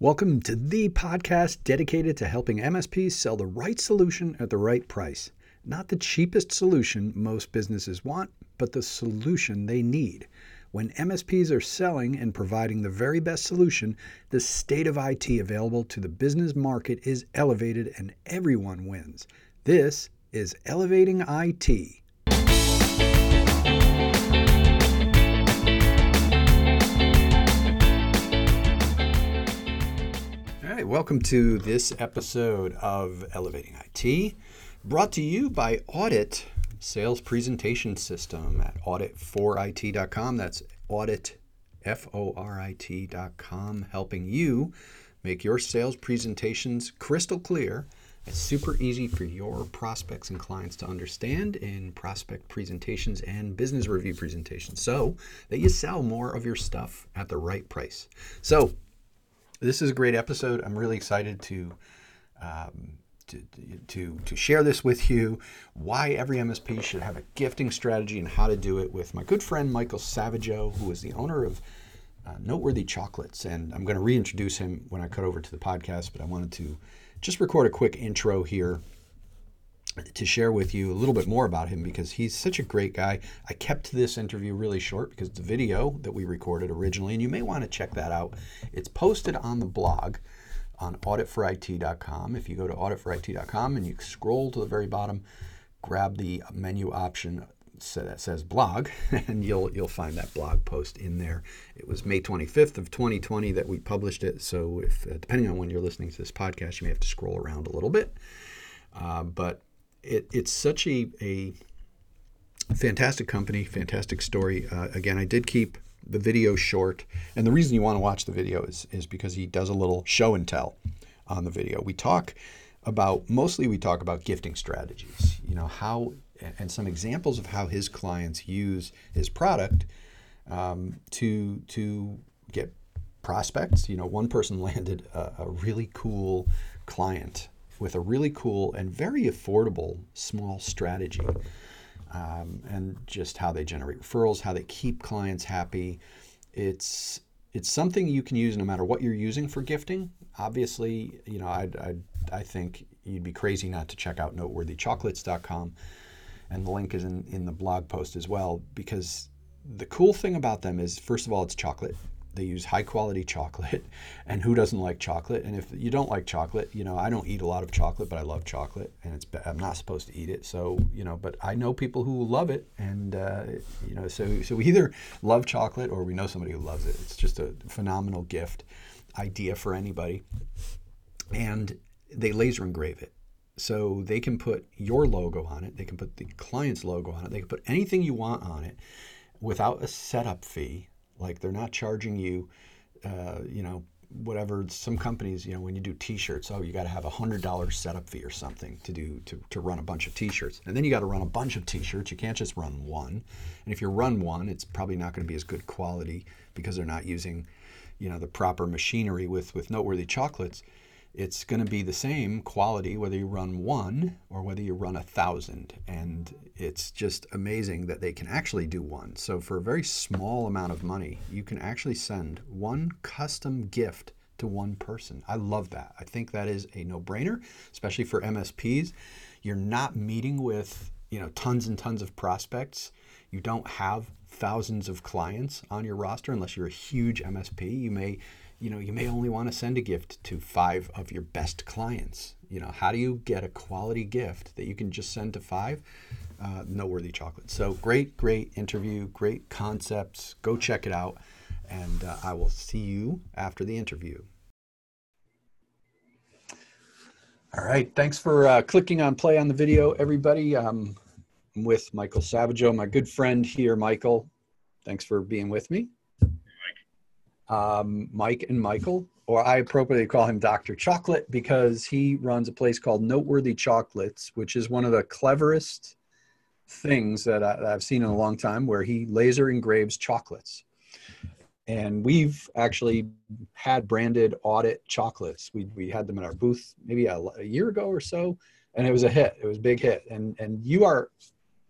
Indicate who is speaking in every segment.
Speaker 1: Welcome to the podcast dedicated to helping MSPs sell the right solution at the right price. Not the cheapest solution most businesses want, but the solution they need. When MSPs are selling and providing the very best solution, the state of IT available to the business market is elevated and everyone wins. This is Elevating IT. Welcome to this episode of Elevating IT, brought to you by Audit Sales Presentation System at audit4it.com. That's audit, F O R I T.com, helping you make your sales presentations crystal clear. It's super easy for your prospects and clients to understand in prospect presentations and business review presentations so that you sell more of your stuff at the right price. So, this is a great episode. I'm really excited to, um, to, to, to share this with you. Why every MSP should have a gifting strategy and how to do it with my good friend Michael Savageau, who is the owner of uh, Noteworthy Chocolates. And I'm going to reintroduce him when I cut over to the podcast, but I wanted to just record a quick intro here to share with you a little bit more about him because he's such a great guy. I kept this interview really short because it's a video that we recorded originally, and you may want to check that out. It's posted on the blog on audit4it.com. If you go to audit4it.com and you scroll to the very bottom, grab the menu option that says blog, and you'll you'll find that blog post in there. It was May 25th of 2020 that we published it. So if uh, depending on when you're listening to this podcast, you may have to scroll around a little bit. Uh, but it, it's such a, a fantastic company, fantastic story. Uh, again, I did keep the video short, and the reason you want to watch the video is is because he does a little show and tell on the video. We talk about mostly we talk about gifting strategies. You know how and some examples of how his clients use his product um, to to get prospects. You know, one person landed a, a really cool client with a really cool and very affordable small strategy. Um, and just how they generate referrals, how they keep clients happy. It's it's something you can use no matter what you're using for gifting. Obviously, you know, I I I think you'd be crazy not to check out noteworthychocolates.com, and the link is in in the blog post as well because the cool thing about them is first of all it's chocolate they use high quality chocolate, and who doesn't like chocolate? And if you don't like chocolate, you know, I don't eat a lot of chocolate, but I love chocolate, and it's I'm not supposed to eat it. So you know, but I know people who love it, and uh, you know, so so we either love chocolate or we know somebody who loves it. It's just a phenomenal gift idea for anybody, and they laser engrave it. So they can put your logo on it, they can put the client's logo on it, they can put anything you want on it without a setup fee like they're not charging you, uh, you know, whatever. Some companies, you know, when you do T-shirts, oh, you got to have a hundred dollar setup fee or something to do to, to run a bunch of T-shirts, and then you got to run a bunch of T-shirts. You can't just run one, and if you run one, it's probably not going to be as good quality because they're not using, you know, the proper machinery with with noteworthy chocolates it's going to be the same quality whether you run one or whether you run a thousand. And it's just amazing that they can actually do one. So, for a very small amount of money, you can actually send one custom gift to one person. I love that. I think that is a no brainer, especially for MSPs. You're not meeting with you know tons and tons of prospects. You don't have thousands of clients on your roster unless you're a huge MSP. You may you know, you may only want to send a gift to five of your best clients. You know, how do you get a quality gift that you can just send to five? Uh, noteworthy chocolate. So great, great interview, great concepts. Go check it out, and uh, I will see you after the interview. All right, thanks for uh, clicking on play on the video, everybody. Um, I'm with Michael Savageau, my good friend here, Michael. Thanks for being with me um, Mike and Michael, or I appropriately call him Dr. Chocolate because he runs a place called Noteworthy Chocolates, which is one of the cleverest things that, I, have seen in a long time, where he laser engraves chocolates. And we've actually had branded audit chocolates. We, we had them in our booth maybe a, a year ago or so, and it was a hit. It was a big hit. And, and you are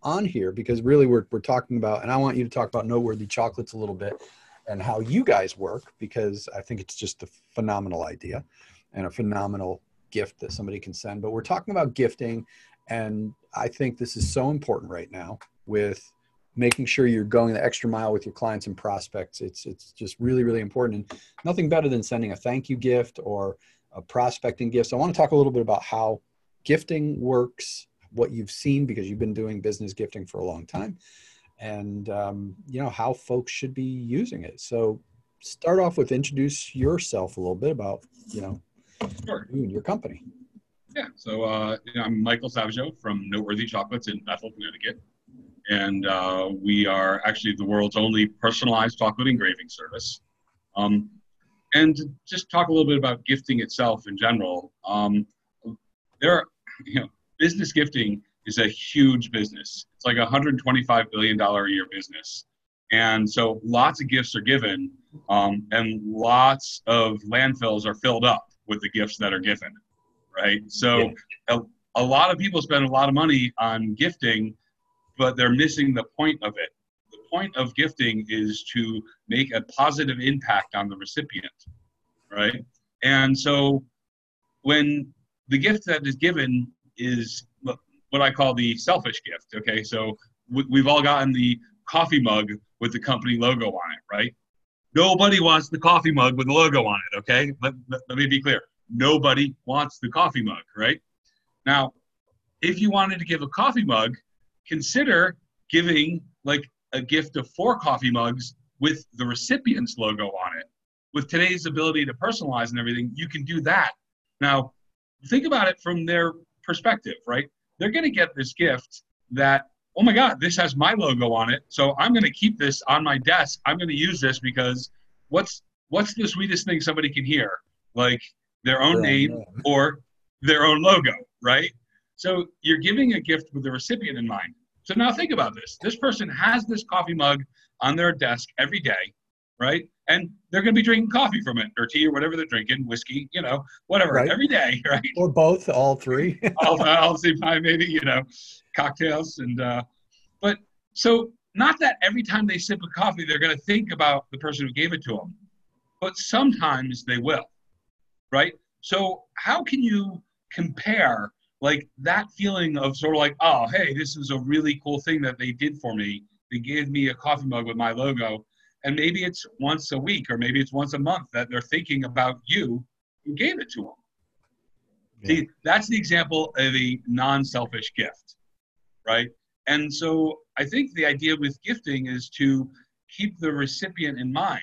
Speaker 1: on here because really we're, we're talking about, and I want you to talk about Noteworthy Chocolates a little bit and how you guys work because I think it's just a phenomenal idea and a phenomenal gift that somebody can send. But we're talking about gifting, and I think this is so important right now with making sure you're going the extra mile with your clients and prospects. It's it's just really really important, and nothing better than sending a thank you gift or a prospecting gift. So I want to talk a little bit about how gifting works, what you've seen because you've been doing business gifting for a long time, and um, you know how folks should be using it. So start off with introduce yourself a little bit about you know sure. you and your company.
Speaker 2: Yeah, so uh, I'm Michael Savageau from Noteworthy Chocolates in Bethel, Connecticut and uh, we are actually the world's only personalized chocolate engraving service. Um, and just talk a little bit about gifting itself in general. Um, there, are, you know, business gifting is a huge business. It's like a 125 billion dollar a year business, and so lots of gifts are given, um, and lots of landfills are filled up with the gifts that are given, right? So a, a lot of people spend a lot of money on gifting but they're missing the point of it. The point of gifting is to make a positive impact on the recipient, right? And so when the gift that is given is what I call the selfish gift, okay? So we've all gotten the coffee mug with the company logo on it, right? Nobody wants the coffee mug with the logo on it, okay? Let, let, let me be clear. Nobody wants the coffee mug, right? Now, if you wanted to give a coffee mug consider giving like a gift of four coffee mugs with the recipient's logo on it. With today's ability to personalize and everything, you can do that. Now, think about it from their perspective, right? They're going to get this gift that, oh my God, this has my logo on it. So I'm going to keep this on my desk. I'm going to use this because what's what's the sweetest thing somebody can hear? Like their own name or their own logo, right? So you're giving a gift with the recipient in mind. So now think about this. This person has this coffee mug on their desk every day, right? And they're going to be drinking coffee from it or tea or whatever they're drinking, whiskey, you know, whatever, right. every day, right?
Speaker 1: Or both, all three.
Speaker 2: all, all same time, maybe, you know, cocktails. And, uh, but so not that every time they sip a coffee, they're going to think about the person who gave it to them, but sometimes they will, right? So how can you compare like that feeling of sort of like, oh, hey, this is a really cool thing that they did for me. They gave me a coffee mug with my logo. And maybe it's once a week or maybe it's once a month that they're thinking about you who gave it to them. Yeah. See, that's the example of a non selfish gift, right? And so I think the idea with gifting is to keep the recipient in mind.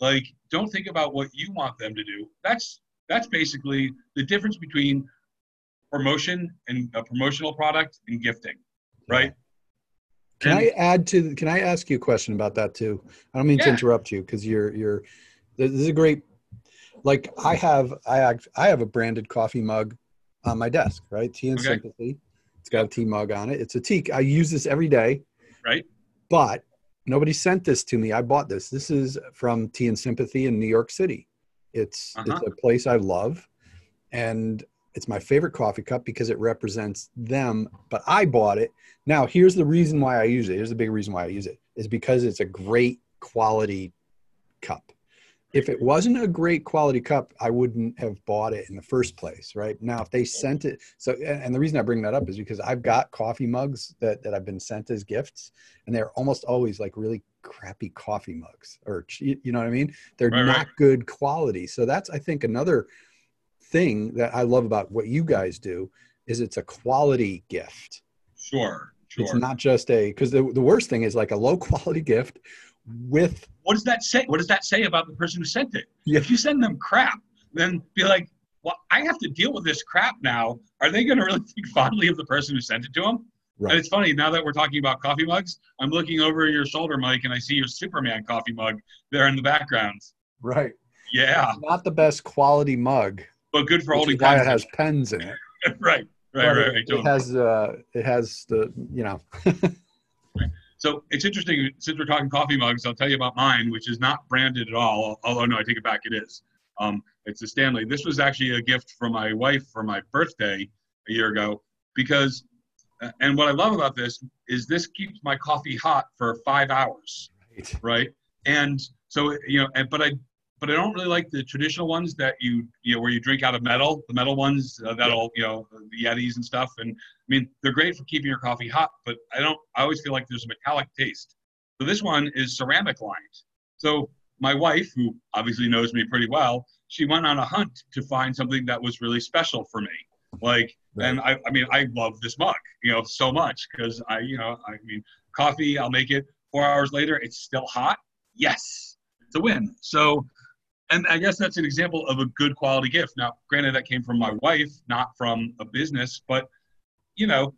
Speaker 2: Like, don't think about what you want them to do. That's that's basically the difference between promotion and a promotional product and gifting, right?
Speaker 1: Can and, I add to? Can I ask you a question about that too? I don't mean yeah. to interrupt you because you're you're. This is a great. Like I have I act, I have a branded coffee mug on my desk, right? Tea and okay. sympathy. It's got a tea mug on it. It's a tea. I use this every day.
Speaker 2: Right.
Speaker 1: But nobody sent this to me. I bought this. This is from Tea and Sympathy in New York City. It's uh-huh. it's a place I love, and it's my favorite coffee cup because it represents them, but I bought it. Now, here's the reason why I use it. Here's the big reason why I use it is because it's a great quality cup. If it wasn't a great quality cup, I wouldn't have bought it in the first place, right? Now, if they sent it, so and the reason I bring that up is because I've got coffee mugs that that I've been sent as gifts, and they're almost always like really crappy coffee mugs, or you know what I mean? They're right, not right. good quality. So that's I think another thing that I love about what you guys do is it's a quality gift.
Speaker 2: Sure. Sure.
Speaker 1: It's not just a because the, the worst thing is like a low quality gift with
Speaker 2: what does that say? What does that say about the person who sent it? Yeah. If you send them crap, then be like, well, I have to deal with this crap now. Are they going to really think fondly of the person who sent it to them? Right. And it's funny now that we're talking about coffee mugs. I'm looking over your shoulder, Mike, and I see your Superman coffee mug there in the background.
Speaker 1: Right.
Speaker 2: Yeah.
Speaker 1: It's not the best quality mug
Speaker 2: but good for holding.
Speaker 1: Why it has pens in it.
Speaker 2: right, right, right. right.
Speaker 1: It, has uh, it has the you know.
Speaker 2: So it's interesting since we're talking coffee mugs. I'll tell you about mine, which is not branded at all. Although no, I take it back. It is. Um, it's a Stanley. This was actually a gift from my wife for my birthday a year ago because, uh, and what I love about this is this keeps my coffee hot for five hours, right? right? And So you know, and, but I but I don't really like the traditional ones that you you know where you drink out of metal, the metal ones uh, that'll you know the Yetis and stuff. And I mean they're great for keeping your coffee hot, but I don't. I always feel like there's a metallic taste. So this one is ceramic lined. So my wife, who obviously knows me pretty well, she went on a hunt to find something that was really special for me. Like, right. and I, I mean, I love this mug, you know, so much because I, you know, I mean, coffee, I'll make it four hours later, it's still hot. Yes, it's a win. So, and I guess that's an example of a good quality gift. Now, granted, that came from my wife, not from a business, but you know,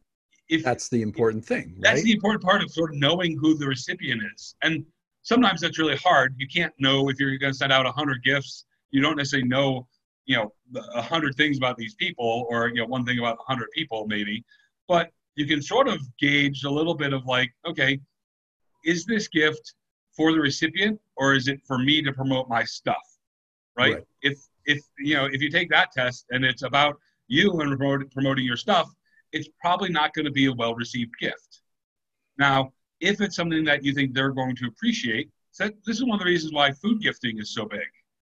Speaker 1: if that's the important thing,
Speaker 2: that's the important part of sort of knowing who the recipient is. And sometimes that's really hard. You can't know if you're going to send out 100 gifts. You don't necessarily know, you know, a hundred things about these people, or you know, one thing about a hundred people maybe. But you can sort of gauge a little bit of like, okay, is this gift for the recipient or is it for me to promote my stuff? Right? right. If if you know if you take that test and it's about you and promoting your stuff, it's probably not going to be a well received gift. Now, if it's something that you think they're going to appreciate, so this is one of the reasons why food gifting is so big,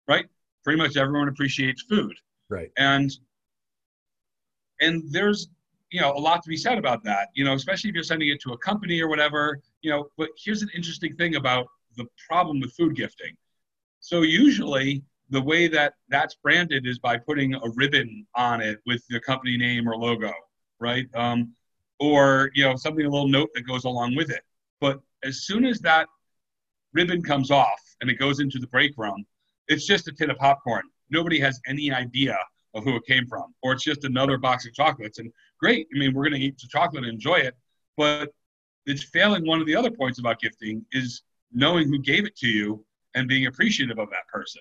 Speaker 2: right? Pretty much everyone appreciates food.
Speaker 1: Right.
Speaker 2: And and there's you know a lot to be said about that you know especially if you're sending it to a company or whatever you know but here's an interesting thing about the problem with food gifting so usually the way that that's branded is by putting a ribbon on it with the company name or logo right? Um, or you know something a little note that goes along with it. But as soon as that ribbon comes off and it goes into the break room it's just a tin of popcorn. Nobody has any idea of who it came from, or it's just another box of chocolates. And great, I mean, we're going to eat the chocolate and enjoy it, but it's failing one of the other points about gifting is knowing who gave it to you and being appreciative of that person,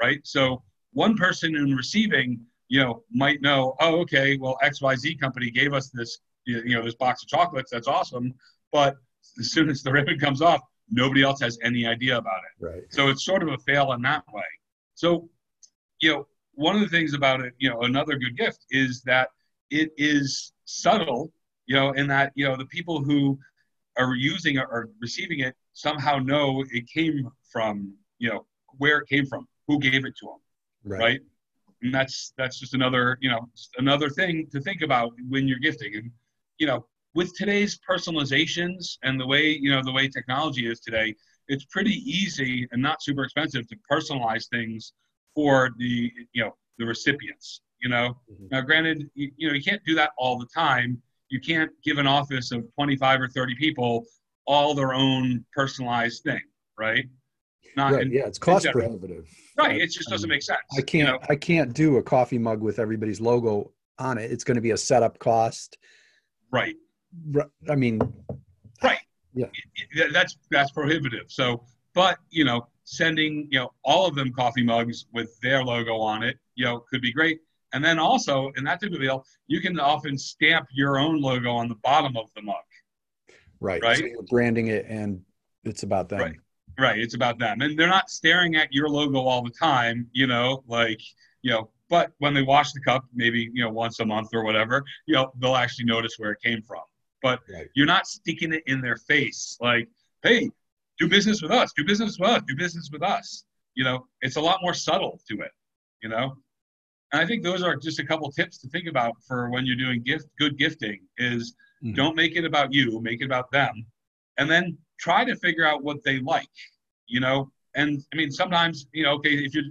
Speaker 2: right? So one person in receiving, you know, might know, oh, okay, well, XYZ company gave us this, you know, this box of chocolates. That's awesome. But as soon as the ribbon comes off, nobody else has any idea about it.
Speaker 1: Right.
Speaker 2: So it's sort of a fail in that way. So, you know, one of the things about it, you know, another good gift is that it is subtle, you know, in that, you know, the people who are using it or receiving it somehow know it came from, you know, where it came from, who gave it to them, right? right? And that's that's just another, you know, another thing to think about when you're gifting. And you know, with today's personalizations and the way, you know, the way technology is today, it's pretty easy and not super expensive to personalize things for the you know the recipients. You know, mm-hmm. now granted, you, you know you can't do that all the time. You can't give an office of 25 or 30 people all their own personalized thing, right?
Speaker 1: Not right, yeah, it's cost prohibitive.
Speaker 2: Right, it just doesn't um, make sense.
Speaker 1: I can't you know? I can't do a coffee mug with everybody's logo on it. It's going to be a setup cost.
Speaker 2: Right.
Speaker 1: I mean,
Speaker 2: right.
Speaker 1: Yeah.
Speaker 2: That's that's prohibitive. So, but you know, sending you know all of them coffee mugs with their logo on it you know could be great and then also in that type of deal you can often stamp your own logo on the bottom of the mug
Speaker 1: right right so branding it and it's about that
Speaker 2: right right it's about them and they're not staring at your logo all the time you know like you know but when they wash the cup maybe you know once a month or whatever you know they'll actually notice where it came from but right. you're not sticking it in their face like hey do business with us, do business with us, do business with us. You know, it's a lot more subtle to it, you know? And I think those are just a couple tips to think about for when you're doing gift good gifting is mm-hmm. don't make it about you, make it about them. And then try to figure out what they like, you know? And I mean, sometimes, you know, okay, if you,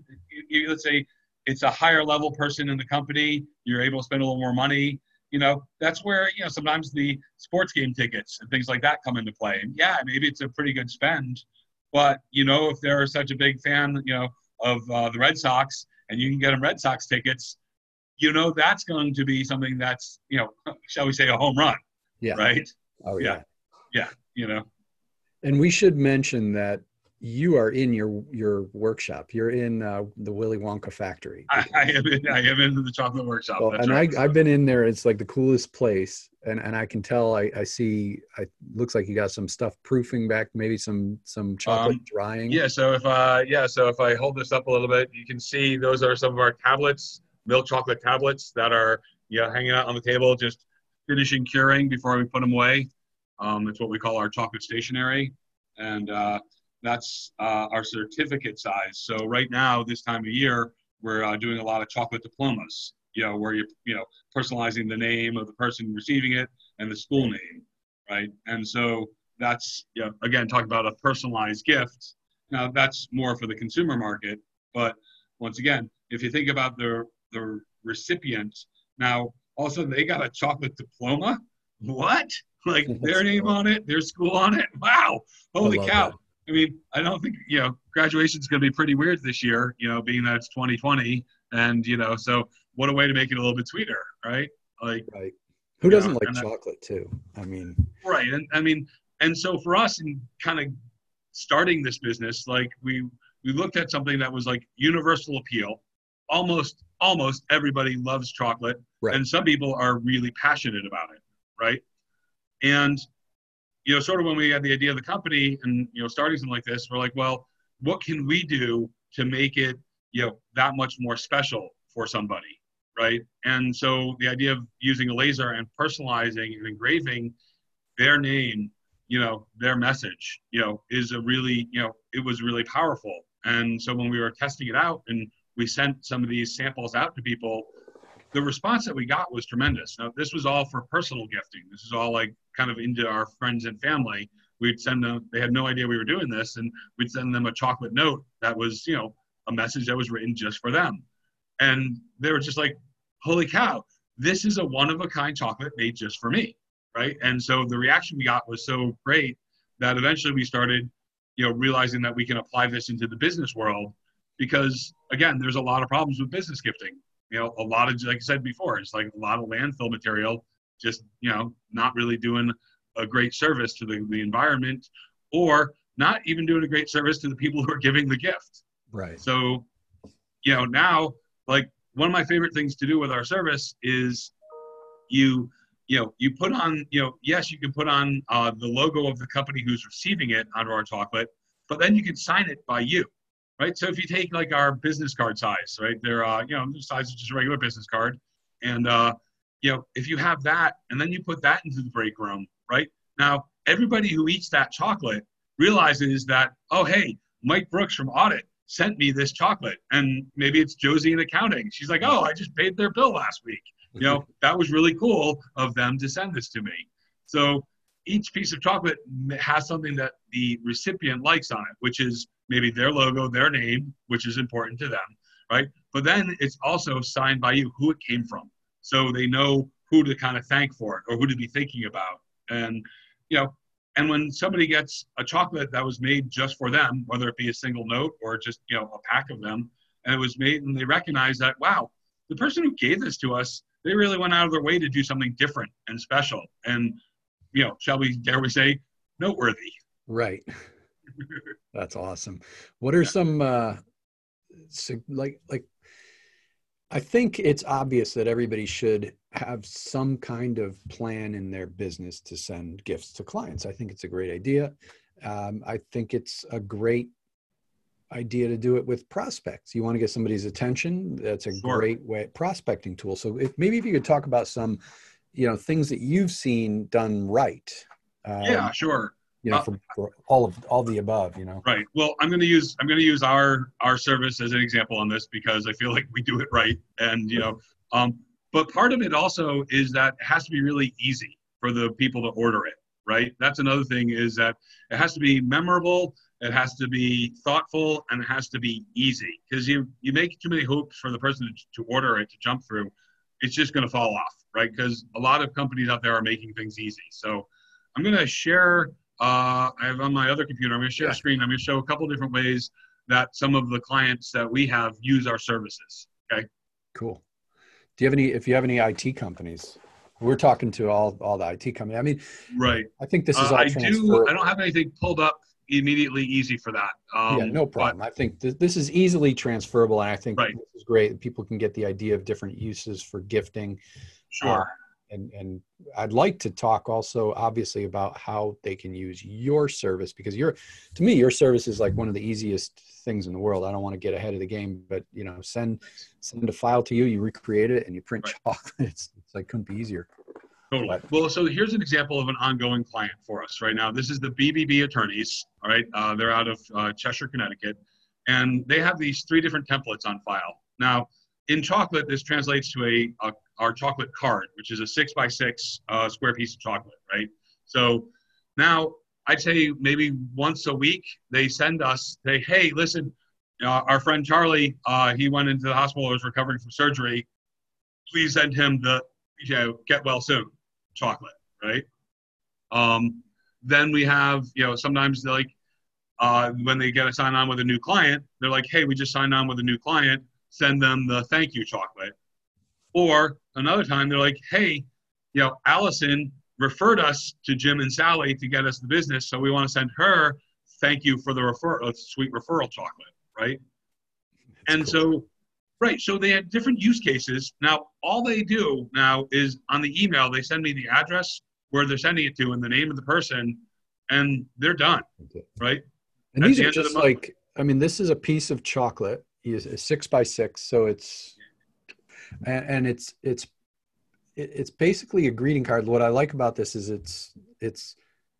Speaker 2: you let's say it's a higher level person in the company, you're able to spend a little more money you know, that's where, you know, sometimes the sports game tickets and things like that come into play. And yeah, maybe it's a pretty good spend, but, you know, if they're such a big fan, you know, of uh, the Red Sox and you can get them Red Sox tickets, you know, that's going to be something that's, you know, shall we say a home run.
Speaker 1: Yeah.
Speaker 2: Right.
Speaker 1: Oh, yeah.
Speaker 2: Yeah. yeah you know.
Speaker 1: And we should mention that you are in your your workshop. You're in uh, the Willy Wonka factory.
Speaker 2: I, I, am in. I am in the chocolate workshop.
Speaker 1: Well, and right. I, I've been in there. It's like the coolest place, and and I can tell. I, I see. I looks like you got some stuff proofing back. Maybe some some chocolate um, drying.
Speaker 2: Yeah. So if uh yeah, so if I hold this up a little bit, you can see those are some of our tablets, milk chocolate tablets that are yeah hanging out on the table, just finishing curing before we put them away. Um, it's what we call our chocolate stationery, and uh, that's uh, our certificate size. So right now, this time of year, we're uh, doing a lot of chocolate diplomas. You know, where you you know personalizing the name of the person receiving it and the school name, right? And so that's you know, again talk about a personalized gift. Now that's more for the consumer market, but once again, if you think about the the recipient, now all of a sudden they got a chocolate diploma. What? Like their name on it, their school on it. Wow! Holy cow! That. I mean, I don't think you know graduation is going to be pretty weird this year. You know, being that it's 2020, and you know, so what a way to make it a little bit sweeter, right? Like,
Speaker 1: right. Who doesn't know, like chocolate too? I mean,
Speaker 2: right. And I mean, and so for us, in kind of starting this business, like we we looked at something that was like universal appeal. Almost almost everybody loves chocolate, right. and some people are really passionate about it, right? And you know, sort of when we had the idea of the company and you know starting something like this, we're like, well, what can we do to make it you know that much more special for somebody, right? And so the idea of using a laser and personalizing and engraving their name, you know, their message, you know, is a really, you know, it was really powerful. And so when we were testing it out and we sent some of these samples out to people, the response that we got was tremendous. Now, this was all for personal gifting. This is all like kind of into our friends and family. We'd send them, they had no idea we were doing this, and we'd send them a chocolate note that was, you know, a message that was written just for them. And they were just like, holy cow, this is a one of a kind chocolate made just for me. Right. And so the reaction we got was so great that eventually we started, you know, realizing that we can apply this into the business world because again, there's a lot of problems with business gifting. You know, a lot of, like I said before, it's like a lot of landfill material, just, you know, not really doing a great service to the, the environment or not even doing a great service to the people who are giving the gift.
Speaker 1: Right.
Speaker 2: So, you know, now like one of my favorite things to do with our service is you you know you put on you know yes you can put on uh, the logo of the company who's receiving it onto our chocolate but then you can sign it by you right? So if you take like our business card size right they're uh, you know the size of just a regular business card. And uh, you know if you have that and then you put that into the break room right? Now everybody who eats that chocolate realizes that oh hey mike brooks from audit sent me this chocolate. And maybe it's josie in accounting. She's like oh i just paid their bill last week. You know that was really cool of them to send this to me. So each piece of chocolate has something that the recipient likes on it which is maybe their logo their name which is important to them right but then it's also signed by you who it came from so they know who to kind of thank for it or who to be thinking about and you know and when somebody gets a chocolate that was made just for them, whether it be a single note or just you know a pack of them, and it was made and they recognize that wow, the person who gave this to us, they really went out of their way to do something different and special, and you know, shall we dare we say, noteworthy.
Speaker 1: Right. That's awesome. What are yeah. some uh, like like I think it's obvious that everybody should have some kind of plan in their business to send gifts to clients. I think it's a great idea. Um, I think it's a great idea to do it with prospects. You want to get somebody's attention. That's a sure. great way prospecting tool. So if, maybe if you could talk about some, you know, things that you've seen done right.
Speaker 2: Um, yeah, sure
Speaker 1: you know, uh, for, for, all of all the above, you know.
Speaker 2: Right. Well, I'm going to use I'm going to use our our service as an example on this because I feel like we do it right, and you know, um, but part of it also is that it has to be really easy for the people to order it. Right. That's another thing is that it has to be memorable, it has to be thoughtful, and it has to be easy because you you make too many hoops for the person to, to order it to jump through, it's just going to fall off. Right. Because a lot of companies out there are making things easy. So I'm going to share uh, I have on my other computer, I'm going to share yeah. a screen. I'm going to show a couple different ways that some of the clients that we have use our services. Okay.
Speaker 1: Cool. Do you have any, if you have any IT companies, we're talking to all, all the IT companies. I mean,
Speaker 2: right.
Speaker 1: I think this is
Speaker 2: uh, I do, I don't have anything pulled up immediately easy for that.
Speaker 1: Um, yeah, no problem. But, I think th- this is easily transferable. And I think right. this is great. People can get the idea of different uses for gifting.
Speaker 2: Sure. Uh,
Speaker 1: and and I'd like to talk also obviously about how they can use your service because your to me your service is like one of the easiest things in the world. I don't want to get ahead of the game, but you know, send send a file to you, you recreate it, and you print right. chocolate. It's, it's like couldn't be easier.
Speaker 2: Totally. Well, so here's an example of an ongoing client for us right now. This is the BBB attorneys. All right, uh, they're out of uh, Cheshire, Connecticut, and they have these three different templates on file. Now, in chocolate, this translates to a, a our chocolate card, which is a six by six uh, square piece of chocolate, right? So now I'd say maybe once a week they send us, say, hey, listen, uh, our friend Charlie, uh, he went into the hospital, was recovering from surgery. Please send him the, you know, get well soon chocolate, right? Um, then we have, you know, sometimes like, uh, when they get a sign on with a new client, they're like, hey, we just signed on with a new client, send them the thank you chocolate. Or another time they're like, hey, you know, Allison referred us to Jim and Sally to get us the business, so we want to send her thank you for the refer uh, sweet referral chocolate, right? and so, right, so they had different use cases. Now, all they do now is on the email, they send me the address where they're sending it to and the name of the person, and they're done, right?
Speaker 1: And these
Speaker 2: the
Speaker 1: are just like, I mean, this is a piece of chocolate, is a six by six, so it's, and, and it's it's it's basically a greeting card. What I like about this is it's it's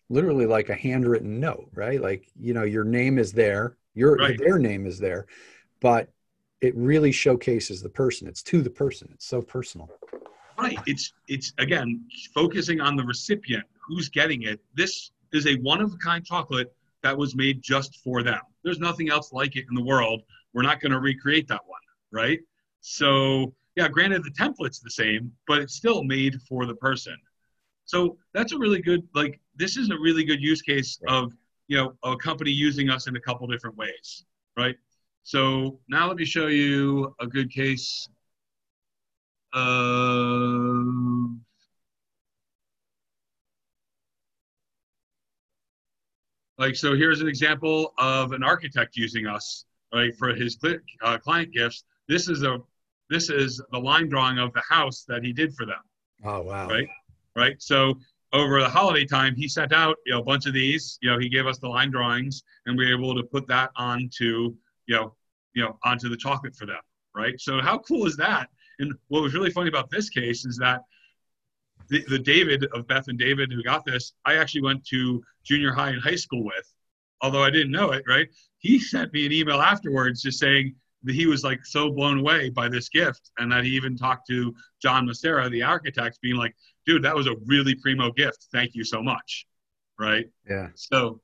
Speaker 1: literally like a handwritten note, right? Like you know, your name is there, your
Speaker 2: Right.
Speaker 1: their name is there, but it really showcases the person. It's to the person. It's so personal.
Speaker 2: Right. It's it's again focusing on the recipient who's getting it. This is a one of a kind chocolate that was made just for them. There's nothing else like it in the world. We're not going to recreate that one, right? So yeah, granted the template's the same, but it's still made for the person. So that's a really good like this is a really good use case
Speaker 1: Right.
Speaker 2: of you know a company using us in a couple different ways, right? So now let me show you a good case uh, like so, here's an example of an architect using us, right, for his uh, client gifts. This is a this is the line drawing of the house that he did for them,
Speaker 1: Oh wow!
Speaker 2: right? Right. So over the holiday time, he sent out you know a bunch of these. You know, he gave us the line drawings, and we were able to put that onto you know you know onto the chocolate for them, right? So how cool is that? And what was really funny about this case is that the, the David of Beth and David who got this, I actually went to junior high and high school with, although I didn't know it, right? He sent me an email afterwards just saying that he was like so blown away by this gift and that he even talked to John Mastera, the architect, being like, dude, that was a really primo gift. Thank you so much. Right.
Speaker 1: Yeah.
Speaker 2: So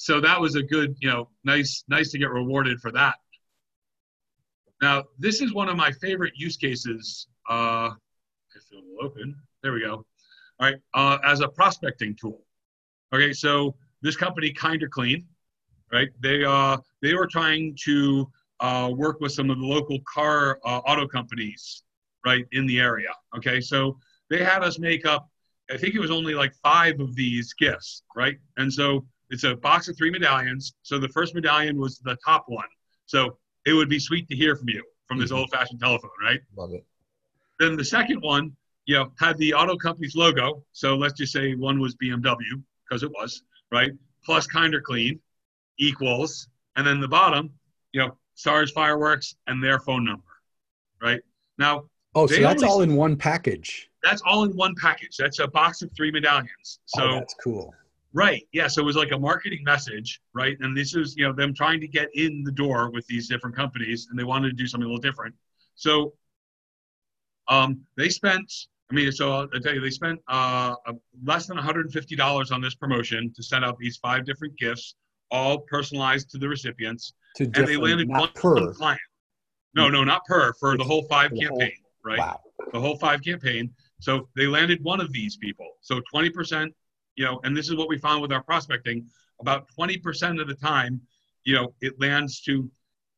Speaker 2: so that was a good, you know, nice, nice to get rewarded for that. Now, this is one of my favorite use cases. Uh, if it will open, there we go. All right, uh, as a prospecting tool. Okay, so this company, Kinder Clean, right? They uh, they were trying to uh, work with some of the local car uh, auto companies, right, in the area. Okay, so they had us make up. I think it was only like five of these gifts, right? And so it's a box of three medallions. So the first medallion was the top one. So it would be sweet to hear from you from this
Speaker 1: Mhm.
Speaker 2: old-fashioned telephone, right?
Speaker 1: Love it.
Speaker 2: Then the second one, you know, had the auto company's logo. So let's just say one was BMW because it was right. Plus kind Kinder Clean equals, and then the bottom, you know, Stars Fireworks and their phone number, right? Now
Speaker 1: Oh, so that's all in one package.
Speaker 2: that's all in one package. That's a box of three medallions. So
Speaker 1: oh, that's cool.
Speaker 2: Right. Yeah. So it was like a marketing message, right? And this is, you know, them trying to get in the door with these different companies, and they wanted to do something a little different. So, um, they spent. I mean, so I'll tell you, they spent uh, less than $150 on this promotion to send out these five different gifts, all personalized to the recipients,
Speaker 1: To
Speaker 2: and they landed one, client. No, no, not per for the whole five
Speaker 1: the whole-
Speaker 2: campaign, right?
Speaker 1: Wow.
Speaker 2: the whole five campaign. So they landed one of these people. So 20%, you know, and this is what we found with our prospecting about 20% of the time, you know, it lands to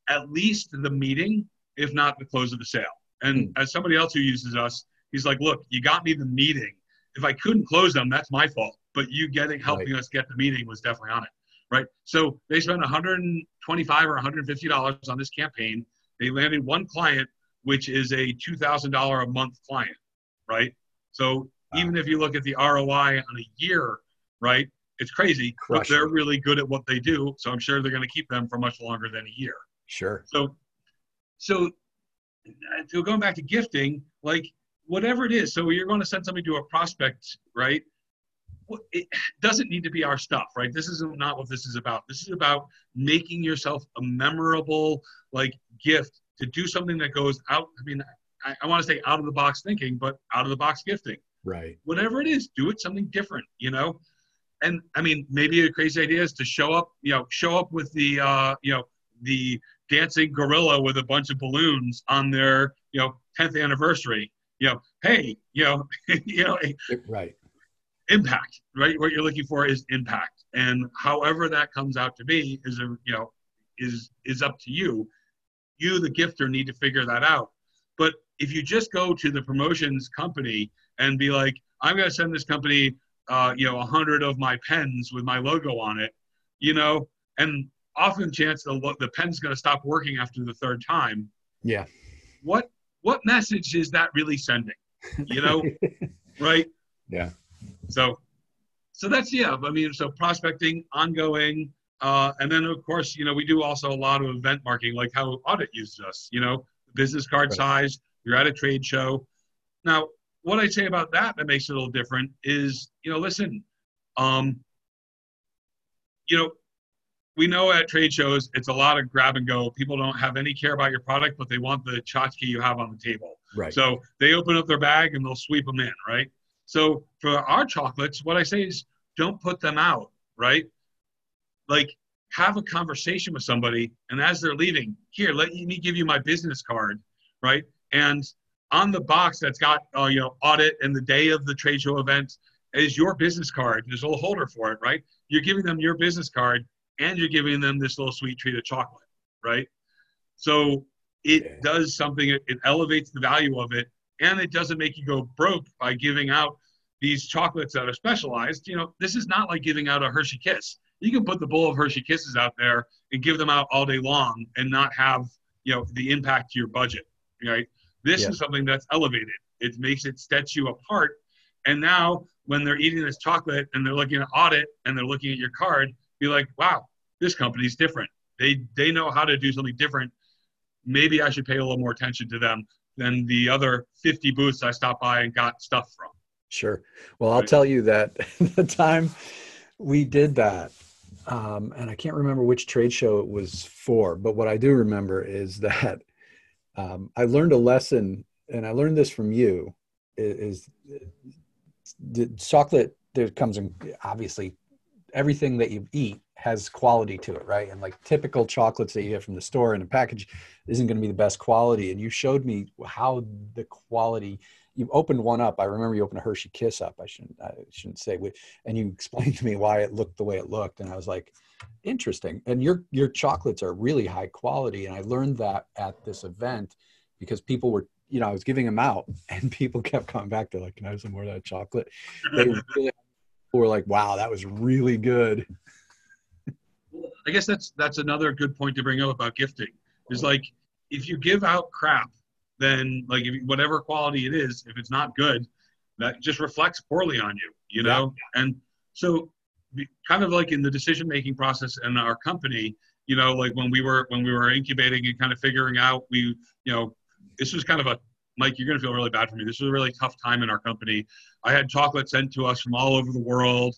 Speaker 2: at least the meeting, if not the close of the sale. And as somebody else who uses us, he's like, look, you got me the meeting. If I couldn't close them, that's my fault. But you getting helping us get the meeting was definitely on it. Right. So they spent 125 or 150 dollars on this campaign. They landed one client which is a $2,000 a month client, right? So even if you look at the ROI on a year, right, it's crazy, but they're really good at what they do. So I'm sure they're going to keep them for much longer than a year.
Speaker 1: Sure.
Speaker 2: So, so, uh, so going back to gifting, like whatever it is. So you're going to send somebody to a prospect, right? It doesn't need to be our stuff, right? This is not what this is about. This is about making yourself a memorable like gift to do something that goes out. I mean, I, I want to say out of the box thinking, but out of the box gifting.
Speaker 1: Right.
Speaker 2: Whatever it is, do it something different, you know? And I mean, maybe a crazy idea is to show up, you know, show up with the, uh, you know, the dancing gorilla with a bunch of balloons on their, you know, 10th anniversary. You know, hey, you know, you know,
Speaker 1: right.
Speaker 2: Impact, right? What you're looking for is impact, and however that comes out to be is a, you know, is is up to you. You, the gifter, need to figure that out. But if you just go to the promotions company and be like, I'm going to send this company, uh, you know, a hundred of my pens with my logo on it, you know, and often chance the, the pen's going to stop working after the third time.
Speaker 1: Yeah.
Speaker 2: What, what message is that really sending? You know, right?
Speaker 1: Yeah.
Speaker 2: So, so that's, yeah, I mean, so prospecting, ongoing, uh, and then of course, you know, we do also a lot of event marketing, like how audit uses us, you know, business card right. size, you're at a trade show. Now, what I say about that that makes it a little different is, you know, listen, um, you know, we know at trade shows it's a lot of grab and go. People don't have any care about your product, but they want the tchotchke you have on the table.
Speaker 1: Right.
Speaker 2: So they open up their bag and they'll sweep them in, right? So for our chocolates, what I say is don't put them out, right? Like have a conversation with somebody, and as they're leaving, here, let me give you my business card, right? And on the box that's got uh, you know audit and the day of the trade show event is your business card. There's a little holder for it, right? You're giving them your business card and you're giving them this little sweet treat of chocolate, right? So it yeah. does something. It, it elevates the value of it, and it doesn't make you go broke by giving out these chocolates that are specialized. You know, this is not like giving out a Hershey Kiss. You can put the bowl of Hershey Kisses out there and give them out all day long and not have you know the impact to your budget, right? This yeah. is something that's elevated. It makes it sets you apart. And now when they're eating this chocolate and they're looking at audit and they're looking at your card, be like, wow, this company's different. They they know how to do something different. Maybe I should pay a little more attention to them than the other 50 booths I stopped by and got stuff from.
Speaker 1: Sure. Well, I'll right. tell you that the time we did that, um, and I can't remember which trade show it was for, but what I do remember is that um, I learned a lesson, and I learned this from you. Is, is the chocolate there comes in obviously everything that you eat has quality to it, right? And like typical chocolates that you get from the store in a package isn't going to be the best quality. And you showed me how the quality. You opened one up. I remember you opened a Hershey Kiss up. I shouldn't. I shouldn't say. And you explained to me why it looked the way it looked, and I was like, interesting. And your your chocolates are really high quality. And I learned that at this event because people were you know, I was giving them out and people kept coming back. They're like, can I have some more of that chocolate? They really were like, wow, that was really good.
Speaker 2: I guess that's that's another good point to bring up about gifting. Is like if you give out crap, then like if, whatever quality it is, if it's not good, that just reflects poorly on you. You know, yeah. and so kind of like in the decision making process in our company, you know, like when we were when we were incubating and kind of figuring out, we you know, this was kind of a Mike, you're going to feel really bad for me. This was a really tough time in our company. I had chocolate sent to us from all over the world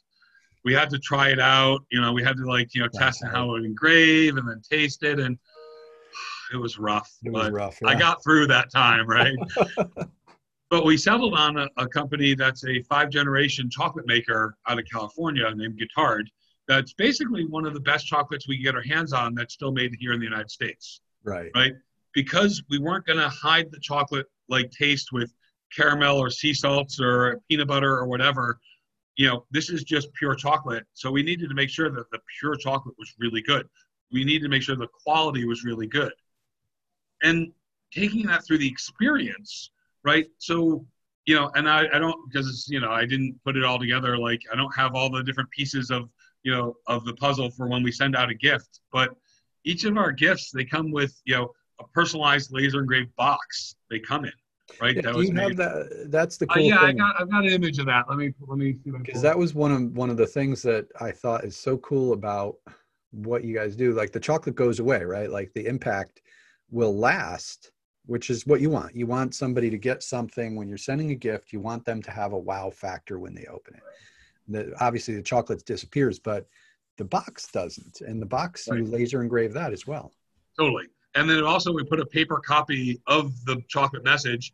Speaker 2: we had to try it out. You know, we had to like, you know, test how it would engrave and then taste it. And it was rough.
Speaker 1: It was rough. Yeah.
Speaker 2: I got through that time, right? but we settled on a, a, company that's a five generation chocolate maker out of California named Guittard. That's basically one of the best chocolates we can get our hands on that's still made here in the United States.
Speaker 1: Right.
Speaker 2: Right. Because we weren't going to hide the chocolate like taste with caramel or sea salts or peanut butter or whatever you know, this is just pure chocolate. So we needed to make sure that the pure chocolate was really good. We needed to make sure the quality was really good. And taking that through the experience, right? So, you know, and I, I don't, because, you know, I didn't put it all together. Like, I don't have all the different pieces of, you know, of the puzzle for when we send out a gift. But each of our gifts, they come with, you know, a personalized laser engraved box they come in right?
Speaker 1: Yeah,
Speaker 2: that
Speaker 1: do you have that? That's the
Speaker 2: uh,
Speaker 1: cool
Speaker 2: uh, yeah,
Speaker 1: thing.
Speaker 2: I got I've got an image of that. Let me let me see
Speaker 1: because that was one of one of the things that I thought is so cool about what you guys do. Like the chocolate goes away, right? Like the impact will last, which is what you want. You want somebody to get something when you're sending a gift. You want them to have a wow factor when they open it. The, obviously, the chocolate disappears, but the box doesn't, and the box right. you laser engrave that as well.
Speaker 2: Totally. And then also we put a paper copy of the chocolate message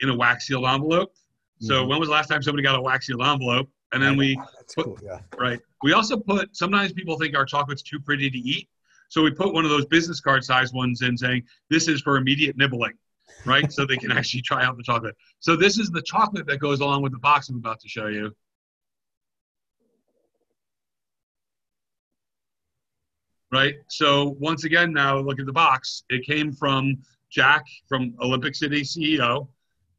Speaker 2: in a wax sealed envelope. So mm-hmm. when was the last time somebody got a wax sealed envelope? And then we put, cool, yeah. right. We also put sometimes people think our chocolate's too pretty to eat. So we put one of those business card size ones in saying this is for immediate nibbling, right? so they can actually try out the chocolate. So this is the chocolate that goes along with the box I'm about to show you. right? So once again, now look at the box. It came from Jack from Olympic City SEO.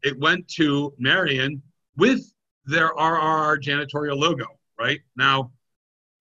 Speaker 2: It went to Marion with their RRR janitorial logo, right? Now,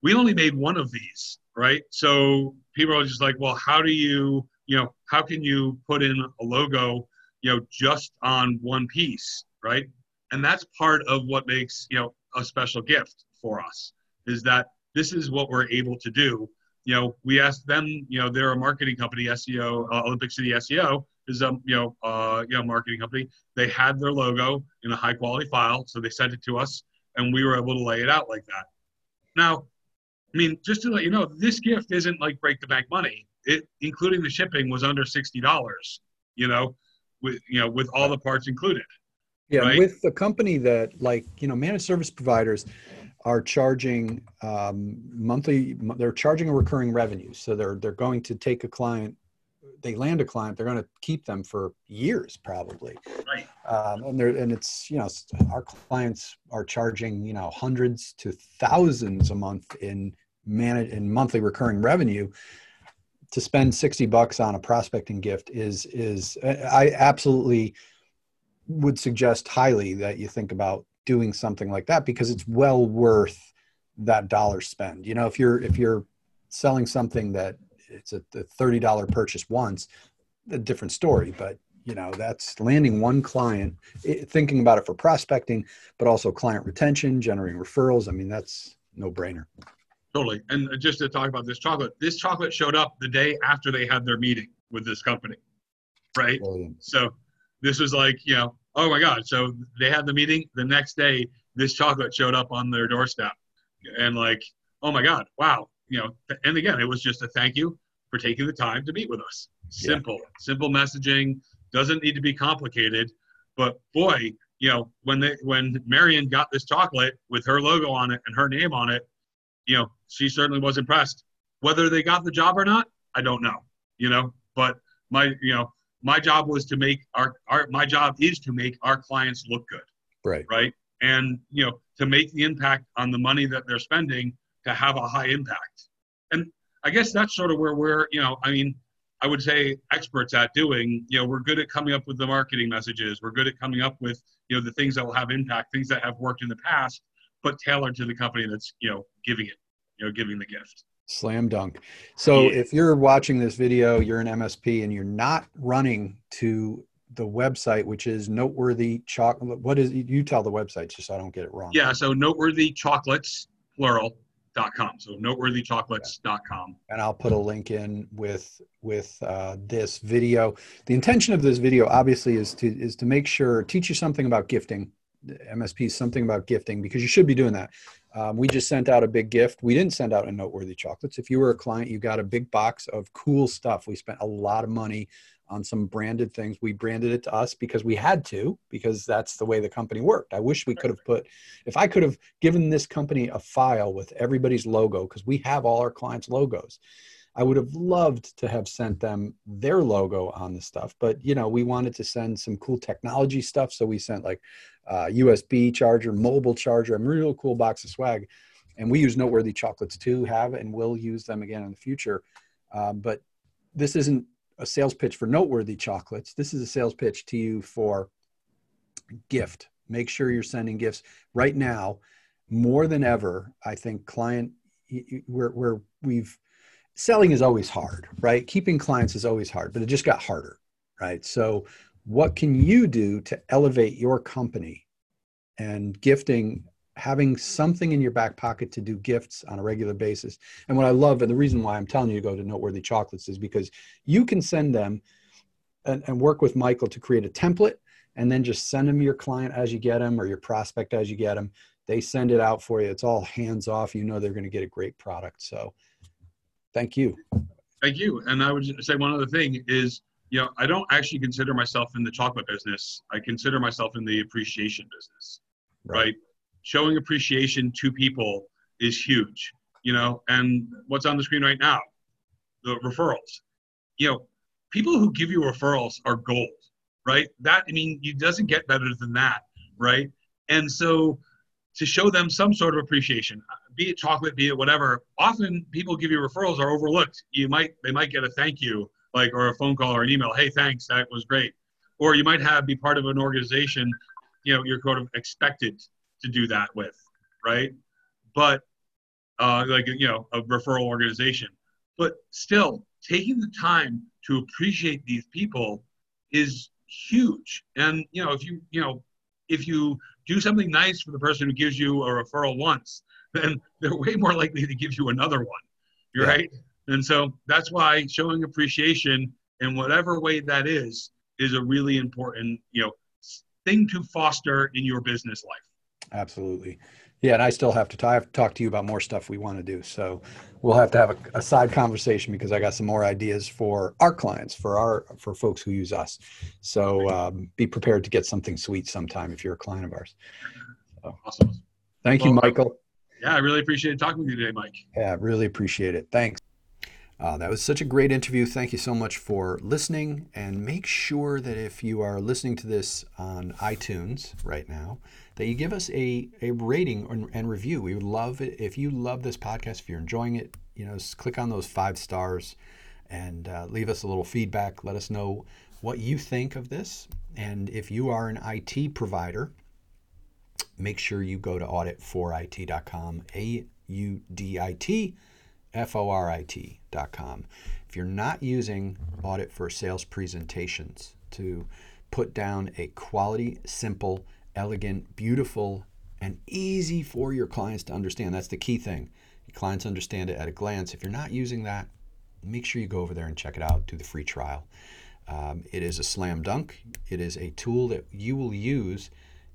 Speaker 2: we only made one of these, right? So people are just like, well, how do you, you know, how can you put in a logo, you know, just on one piece, right? And that's part of what makes, you know, a special gift for us is that this is what we're able to do you know, we asked them, you know, they're a marketing company, SEO, uh, Olympic City SEO is a, you know, uh, you know, marketing company. They had their logo in a high quality file, so they sent it to us, and we were able to lay it out like that. Now, I mean, just to let you know, this gift isn't like break the bank money. It, including the shipping, was under sixty dollars. You know, with you know, with all the parts included.
Speaker 1: Yeah, right? with the company that like you know, managed service providers are charging um, monthly they're charging a recurring revenue so they're they're going to take a client they land a client they're going to keep them for years probably
Speaker 2: right
Speaker 1: um, and they're and it's you know our clients are charging you know hundreds to thousands a month in manage in monthly recurring revenue to spend 60 bucks on a prospecting gift is is i absolutely would suggest highly that you think about doing something like that because it's well worth that dollar spend. You know, if you're if you're selling something that it's a, a thirty dollar purchase once, a different story. But you know, that's landing one client, it, thinking about it for prospecting, but also client retention, generating referrals. I mean, that's no brainer.
Speaker 2: Totally. And just to talk about this chocolate, this chocolate showed up the day after they had their meeting with this company, right? Brilliant. So this was like, you know, oh my God. So they had the meeting. The next day, this chocolate showed up on their doorstep. And like, oh my God, wow. You know, and again, it was just a thank you for taking the time to meet with us. Simple, yeah. simple messaging. Doesn't need to be complicated. But boy, you know, when they when Marion got this chocolate with her logo on it and her name on it, you know, she certainly was impressed. Whether they got the job or not, I don't know. You know, but my you know my job was to make our, our my job is to make our clients look good
Speaker 1: right
Speaker 2: right and you know to make the impact on the money that they're spending to have a high impact and i guess that's sort of where we're you know i mean i would say experts at doing you know we're good at coming up with the marketing messages we're good at coming up with you know the things that will have impact things that have worked in the past but tailored to the company that's you know giving it you know giving the gift
Speaker 1: Slam dunk. So yeah. if you're watching this video, you're an MSP and you're not running to the website, which is noteworthy chocolate. What is you tell the website just so I don't get it wrong.
Speaker 2: Yeah. So noteworthy chocolates, plural, com. So noteworthychocolates.com.
Speaker 1: And I'll put a link in with with uh, this video. The intention of this video obviously is to is to make sure teach you something about gifting. MSP something about gifting because you should be doing that. Um, we just sent out a big gift. We didn't send out a noteworthy chocolates. If you were a client, you got a big box of cool stuff. We spent a lot of money on some branded things. We branded it to us because we had to, because that's the way the company worked. I wish we could have put, if I could have given this company a file with everybody's logo, because we have all our clients' logos. I would have loved to have sent them their logo on the stuff, but you know, we wanted to send some cool technology stuff. So we sent like uh, USB charger, mobile charger, a real cool box of swag. And we use Noteworthy chocolates too, have and will use them again in the future. Uh, but this isn't a sales pitch for Noteworthy chocolates. This is a sales pitch to you for gift. Make sure you're sending gifts right now. More than ever, I think client where where we've selling is always hard, right? Keeping clients is always hard, but it just got harder, right? So what can you do to elevate your company and gifting having something in your back pocket to do gifts on a regular basis and what i love and the reason why i'm telling you to go to noteworthy chocolates is because you can send them and, and work with Michael to create a template and then just send them your client as you get them or your prospect as you get them. They send it out for you. It's all hands off. You know they're going to get a great product. So thank you.
Speaker 2: Thank you. And I would say one other thing is, you know, I don't actually consider myself in the chocolate business. I consider myself in the appreciation business, right? right? Showing appreciation to people is huge, you know, and what's on the screen right now, the referrals. You know, people who give you referrals are gold, right? That, I mean, it doesn't get better than that, right? And so to show them some sort of appreciation, be it chocolate, be it whatever. Often people give you referrals are overlooked. You might they might get a thank you, like or a phone call or an email. Hey, thanks, that was great. Or you might have be part of an organization, you know, you're kind of expected to do that with, right? But uh, like you know, a referral organization. But still, taking the time to appreciate these people is huge. And you know, if you you know, if you do something nice for the person who gives you a referral once, then they're way more likely to give you another one. You're yeah. right. And so that's why showing appreciation in whatever way that is is a really important, you know, thing to foster in your business life.
Speaker 1: Absolutely. Yeah, and I still have to, t- I have to talk to you about more stuff we want to do. So we'll have to have a, a, side conversation because I got some more ideas for our clients, for our for folks who use us. So um, be prepared to get something sweet sometime if you're a client of ours.
Speaker 2: So, awesome.
Speaker 1: Thank well, you, Michael.
Speaker 2: Yeah, I really appreciate talking with you today, Mike.
Speaker 1: Yeah, really appreciate it. Thanks. Uh, that was such a great interview. Thank you so much for listening. And make sure that if you are listening to this on iTunes right now, that you give us a, a rating and, and review. We would love it if you love this podcast, if you're enjoying it, you know, click on those five stars and uh, leave us a little feedback. Let us know what you think of this. And if you are an IT provider, make sure you go to audit4it.com, A U D I T F O R I T.com. If you're not using audit for sales presentations to put down a quality, simple, elegant, beautiful, and easy for your clients to understand, that's the key thing. Your clients understand it at a glance. If you're not using that, make sure you go over there and check it out, do the free trial. Um, it is a slam dunk. It is a tool that you will use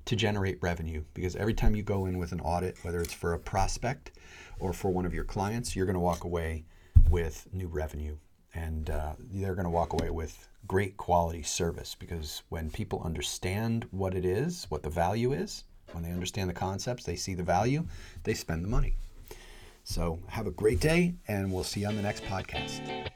Speaker 1: to generate revenue because every time you go in with an audit, whether it's for a prospect or for one of your clients, you're going to walk away with new revenue and uh, they're going to walk away with great quality service because when people understand what it is, what the value is, when they understand the concepts, they see the value, they spend the money. So have a great day, and we'll see you on the next podcast.